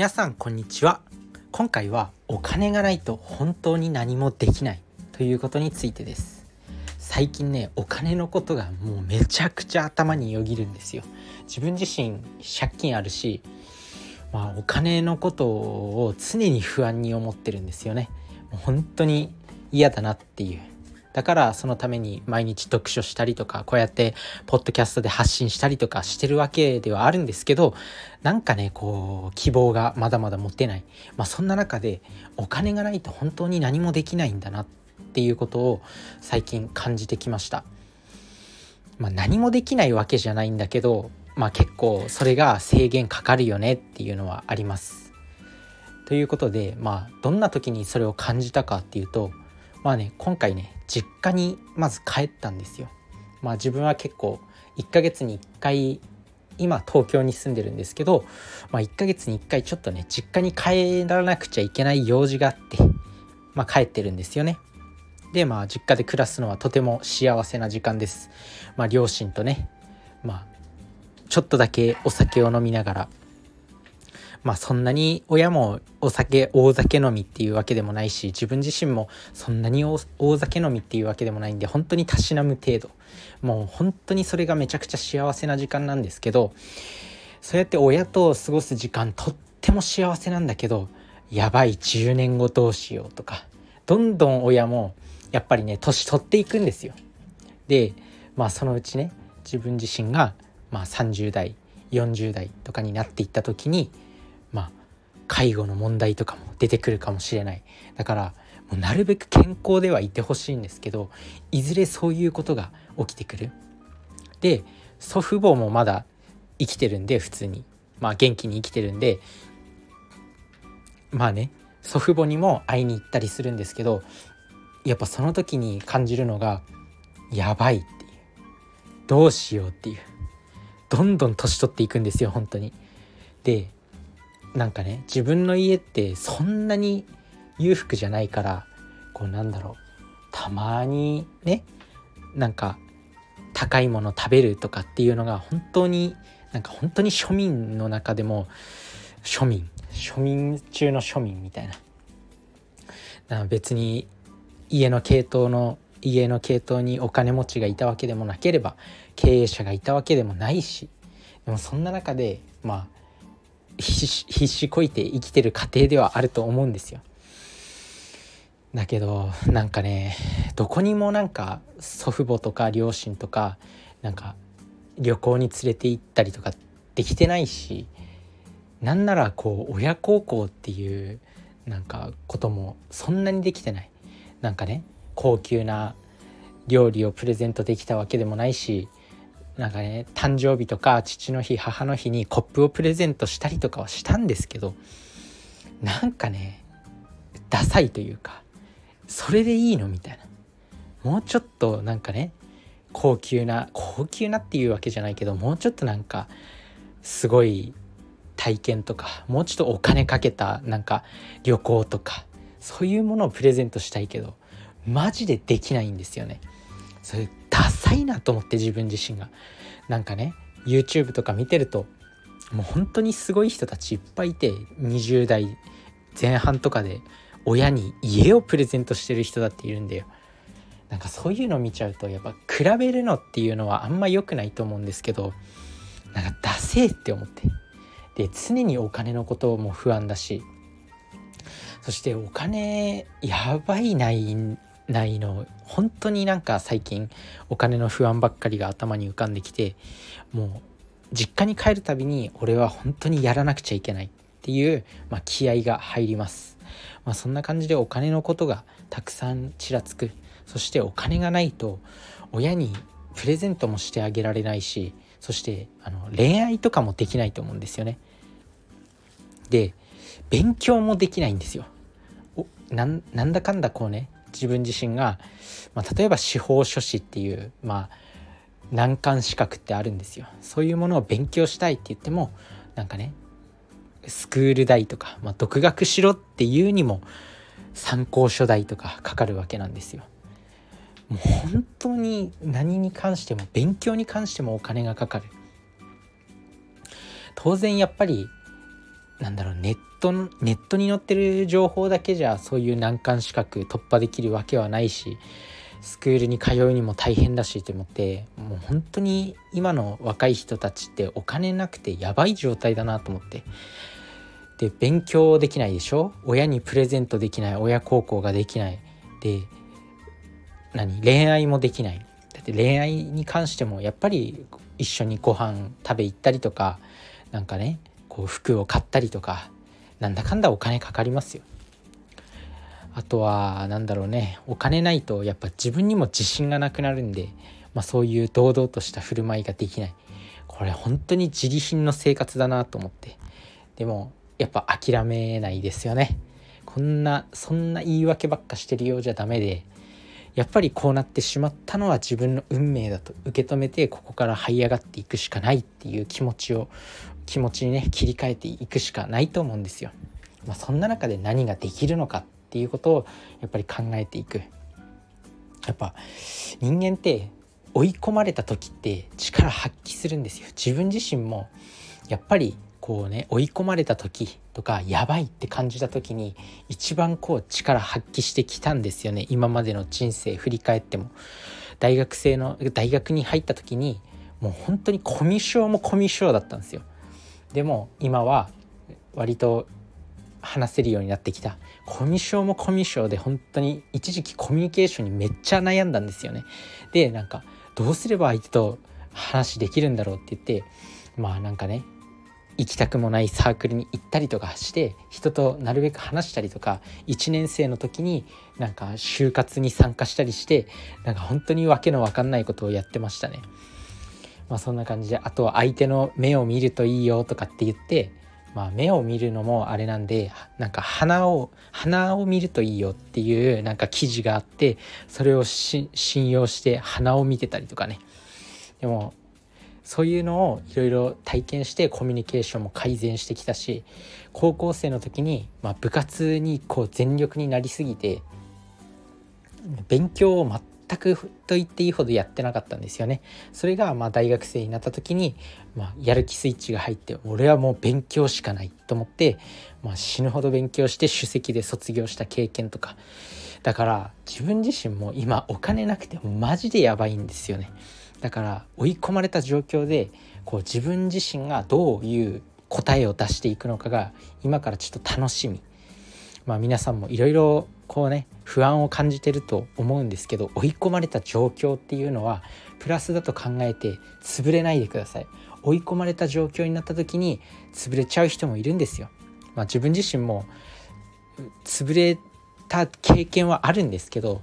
皆さんこんにちは。今回はお金がないと本当に何もできないということについてです。最近ねお金のことがもうめちゃくちゃ頭によぎるんですよ。自分自身借金あるしまあお金のことを常に不安に思ってるんですよね。もう本当に嫌だなっていう。だからそのために毎日読書したりとかこうやってポッドキャストで発信したりとかしてるわけではあるんですけどなんかねこう希望がまだまだ持てないまあそんな中でお金がないと本当に何もできないんだなっていうことを最近感じてきました。まあ、何もできないわけじゃないんだけどまあ結構それが制限かかるよねっていうのはあります。ということでまあどんな時にそれを感じたかっていうとまあね今回ね実家にまず帰ったんですよ。まあ自分は結構1ヶ月に1回今東京に住んでるんですけど、まあ、1ヶ月に1回ちょっとね実家に帰らなくちゃいけない用事があって、まあ、帰ってるんですよね。でまあ実家で暮らすのはとても幸せな時間です。まあ、両親とねまあちょっとだけお酒を飲みながらまあそんなに親もお酒大酒飲みっていうわけでもないし自分自身もそんなに大酒飲みっていうわけでもないんで本当にたしなむ程度もう本当にそれがめちゃくちゃ幸せな時間なんですけどそうやって親と過ごす時間とっても幸せなんだけどやばい10年後どうしようとかどんどん親もやっぱりね年取っていくんですよ。でまあそのうちね自分自身がまあ30代40代とかになっていった時にまあ介護の問題とかも出てくるかもしれない。だからもうなるべく健康ではいてほしいんですけどいずれそういうことが起きてくる。で祖父母もまだ生きてるんで普通に。まあ元気に生きてるんでまあね祖父母にも会いに行ったりするんですけどやっぱその時に感じるのがやばいっていう。どうしようっていう。どんどん年取っていくんですよ本当に。でなんかね自分の家ってそんなに裕福じゃないからこうなんだろうたまにねなんか高いもの食べるとかっていうのが本当になんか本当に庶民の中でも庶民庶民中の庶民みたいな。別に家の系統の家の系統にお金持ちがいたわけでもなければ経営者がいたわけでもないしでもそんな中でまあ必死こいて生きてる過程ではあると思うんですよ。だけどなんかねどこにもなんか祖父母とか両親とかなんか旅行に連れて行ったりとかできてないしなんならこう親孝行っていうなんかこともそんなにできてないなんかね高級な料理をプレゼントできたわけでもないしなんかね誕生日とか父の日母の日にコップをプレゼントしたりとかはしたんですけどなんかねダサいというかそれでいいのみたいなもうちょっとなんかね高級な高級なっていうわけじゃないけどもうちょっとなんかすごい体験とかもうちょっとお金かけたなんか旅行とかそういうものをプレゼントしたいけどマジでできないんですよね。それダサいなと思って自分自身が。なんかね YouTube とか見てるともう本当にすごい人たちいっぱいいて20代前半とかで親に家をプレゼントしてる人だっているんだよ。なんかそういうの見ちゃうとやっぱ比べるのっていうのはあんま良くないと思うんですけどなんかダセーって思って。で常にお金のことも不安だし。そしてお金やばいないないの本当になんか最近お金の不安ばっかりが頭に浮かんできてもう実家に帰るたびに俺は本当にやらなくちゃいけないっていう、まあ、気合が入ります、まあ、そんな感じでお金のことがたくさんちらつく。そしてお金がないと親にプレゼントもしてあげられないしそしてあの恋愛とかもできないと思うんですよね。で勉強もできないんですよ。おなんだかんだこうね自分自身が、まあ、例えば司法書士っていう、まあ、難関資格ってあるんですよそういうものを勉強したいって言ってもなんかねスクール代とか、まあ、独学しろっていうにも参考書代とかかかるわけなんですよ。もう本当に何に関しても勉強に関してもお金がかかる。当然やっぱりなんだろうネットネットに載ってる情報だけじゃそういう難関資格突破できるわけはないしスクールに通うにも大変だしと思ってもう本当に今の若い人たちってお金なくてやばい状態だなと思って。で勉強できないでしょ？親にプレゼントできない。親孝行ができない。で何？恋愛もできない。だって恋愛に関してもやっぱり一緒にご飯食べ行ったりとかなんかねこう服を買ったりとかなんだかんだお金かかりますよ。あとは何だろうねお金ないとやっぱ自分にも自信がなくなるんで、まあ、そういう堂々とした振る舞いができない。これ本当に自利品の生活だなと思って。でもやっぱ諦めないですよね。こんなそんな言い訳ばっかしてるようじゃダメでやっぱりこうなってしまったのは自分の運命だと受け止めてここから這い上がっていくしかないっていう気持ちを気持ちにね切り替えていくしかないと思うんですよ。まあ、そんな中で何ができるのかっていうことをやっぱり考えていく。やっぱ人間って追い込まれた時って力発揮するんですよ。自分自身もやっぱりこうね追い込まれた時とかやばいって感じた時に一番こう力発揮してきたんですよね今までの人生振り返っても大学生の大学に入った時にもう本当にコミュ障もコミュ障だったんですよでも今は割と話せるようになってきたコミュ障もコミュ障で本当に一時期コミュニケーションにめっちゃ悩んだんですよねでなんかどうすれば相手と話できるんだろうって言ってまあなんかね行きたくもないサークルに行ったりとかして人となるべく話したりとか1年生の時になんか就活に参加したりしてなんか本当に訳の分かんないことをやってましたね。まあそんな感じであとは相手の目を見るといいよとかって言ってまあ目を見るのもあれなんでなんか鼻を鼻を見るといいよっていうなんか記事があってそれを信用して鼻を見てたりとかね。でもそういうのをいろいろ体験してコミュニケーションも改善してきたし高校生の時に、まあ、部活にこう全力になりすぎて勉強を全くと言っていいほどやってなかったんですよね。それがまあ大学生になった時に、まあ、やる気スイッチが入って俺はもう勉強しかないと思って、まあ、死ぬほど勉強して首席で卒業した経験とかだから自分自身も今お金なくてもマジでやばいんですよね。だから追い込まれた状況でこう自分自身がどういう答えを出していくのかが今からちょっと楽しみまあ皆さんもいろいろこうね不安を感じてると思うんですけど追い込まれた状況っていうのはプラスだと考えて潰れないでください。追い込まれた状況になった時に潰れちゃう人もいるんですよ。まあ自分自身も潰れた経験はあるんですけど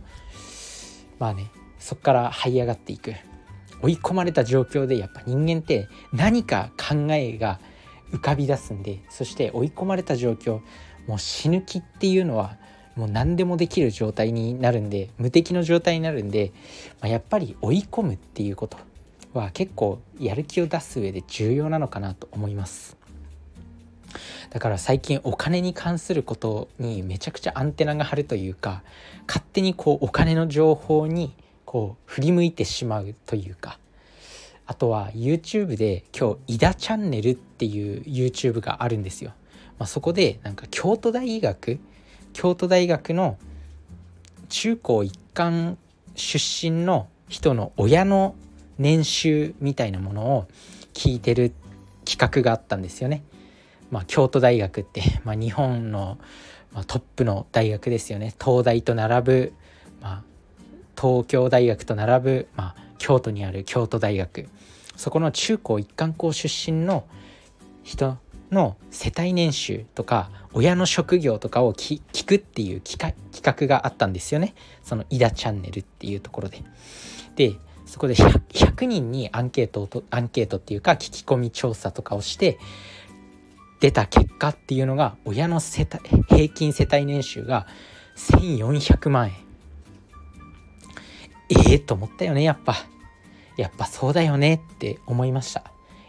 まあねそこから這い上がっていく。追い込まれた状況でやっぱ人間って何か考えが浮かび出すんでそして追い込まれた状況もう死ぬ気っていうのはもう何でもできる状態になるんで無敵の状態になるんで、まあ、やっぱり追い込むっていうことは結構やる気を出す上で重要なのかなと思いますだから最近お金に関することにめちゃくちゃアンテナが張るというか勝手にこうお金の情報にこう振り向いてしまうというかあとは YouTube で今日「井田チャンネル」っていう YouTube があるんですよ。まあ、そこでなんか京都大学京都大学の中高一貫出身の人の親の年収みたいなものを聞いてる企画があったんですよね。まあ、京都大学って、まあ、日本の、まあ、トップの大学ですよね東大と並ぶ、まあ、東京大学と並ぶ、まあ、京都にある京都大学そこの中高一貫校出身の人の世帯年収とか親の職業とかを聞くっていう企画があったんですよね。その「井田チャンネル」っていうところで。でそこで 100, 100人にアンケートとアンケートっていうか聞き込み調査とかをして出た結果っていうのが親の世帯平均世帯年収が1400万円。ええー、と思ったよねやっぱ。やっぱそうだよねって思いました。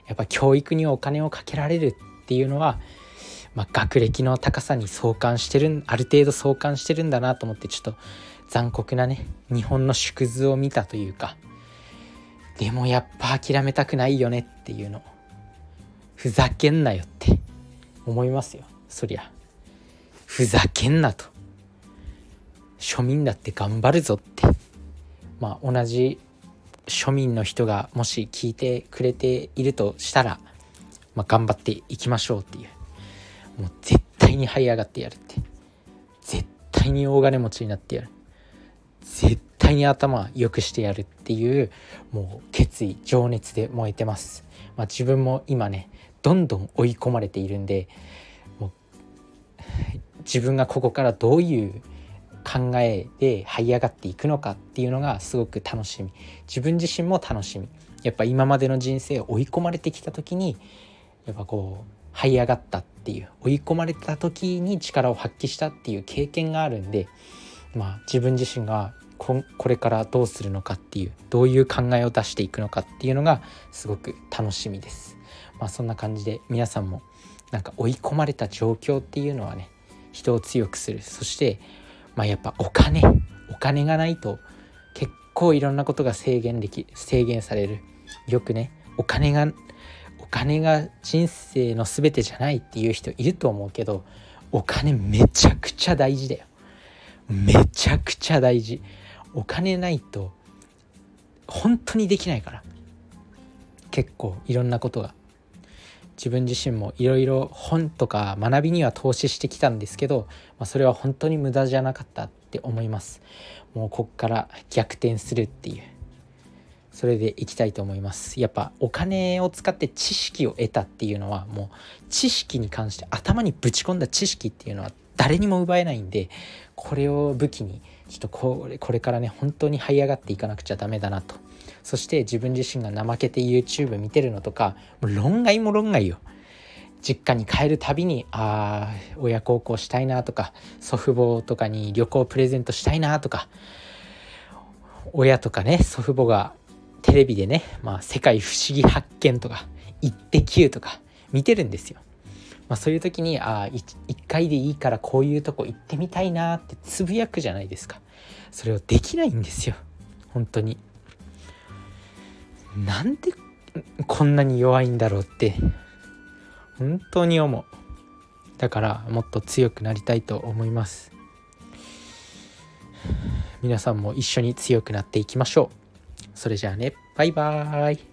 やっぱ教育にお金をかけられるっていうのは、まあ、学歴の高さに相関してるある程度相関してるんだなと思ってちょっと残酷なね日本の縮図を見たというかでもやっぱ諦めたくないよねっていうのふざけんなよって思いますよ。そりゃ。ふざけんなと。庶民だって頑張るぞって。まあ同じ庶民の人がもし聞いてくれているとしたら、まあ、頑張っていきましょうっていう。もう絶対に這い上がってやるって。絶対に大金持ちになってやる。絶対に頭良くしてやるっていうもう決意情熱で燃えてます、まあ、自分も今ねどんどん追い込まれているんでもう自分がここからどういう考えで這い上がっていくのかっていうのがすごく楽しみ。自分自身も楽しみ。やっぱ今までの人生を追い込まれてきた時にやっぱこう這い上がったっていう追い込まれた時に力を発揮したっていう経験があるんでまあ自分自身がこれからどうするのかっていうどういう考えを出していくのかっていうのがすごく楽しみです。まあ、そんな感じで皆さんもなんか追い込まれた状況っていうのはね人を強くする。そしてまあやっぱお金。お金がないと結構いろんなことが制限でき制限される。よくねお金が金が人生の全てじゃないっていう人いると思うけどお金めちゃくちゃ大事だよ。めちゃくちゃ大事。お金ないと本当にできないから。結構いろんなことが。自分自身もいろいろ本とか学びには投資してきたんですけど、まあ、それは本当に無駄じゃなかったって思います。もうこっから逆転するっていう。それでいきたいと思います。やっぱお金を使って知識を得たっていうのはもう知識に関して頭にぶち込んだ知識っていうのは誰にも奪えないんでこれを武器にちょっとこれこれからね本当に這い上がっていかなくちゃダメだなと。そして自分自身が怠けて YouTube 見てるのとかもう論外も論外よ。実家に帰るたびにああ親孝行したいなとか祖父母とかに旅行プレゼントしたいなとか親とかね祖父母がテレビでね「まあ、世界不思議発見」とか「イッテ Q」とか見てるんですよ。まあ、そういう時にああ1回でいいからこういうとこ行ってみたいなってつぶやくじゃないですか。それをできないんですよ。本当に。なんでこんなに弱いんだろうって本当に思う。だからもっと強くなりたいと思います。皆さんも一緒に強くなっていきましょう。それじゃあね。バイバーイ。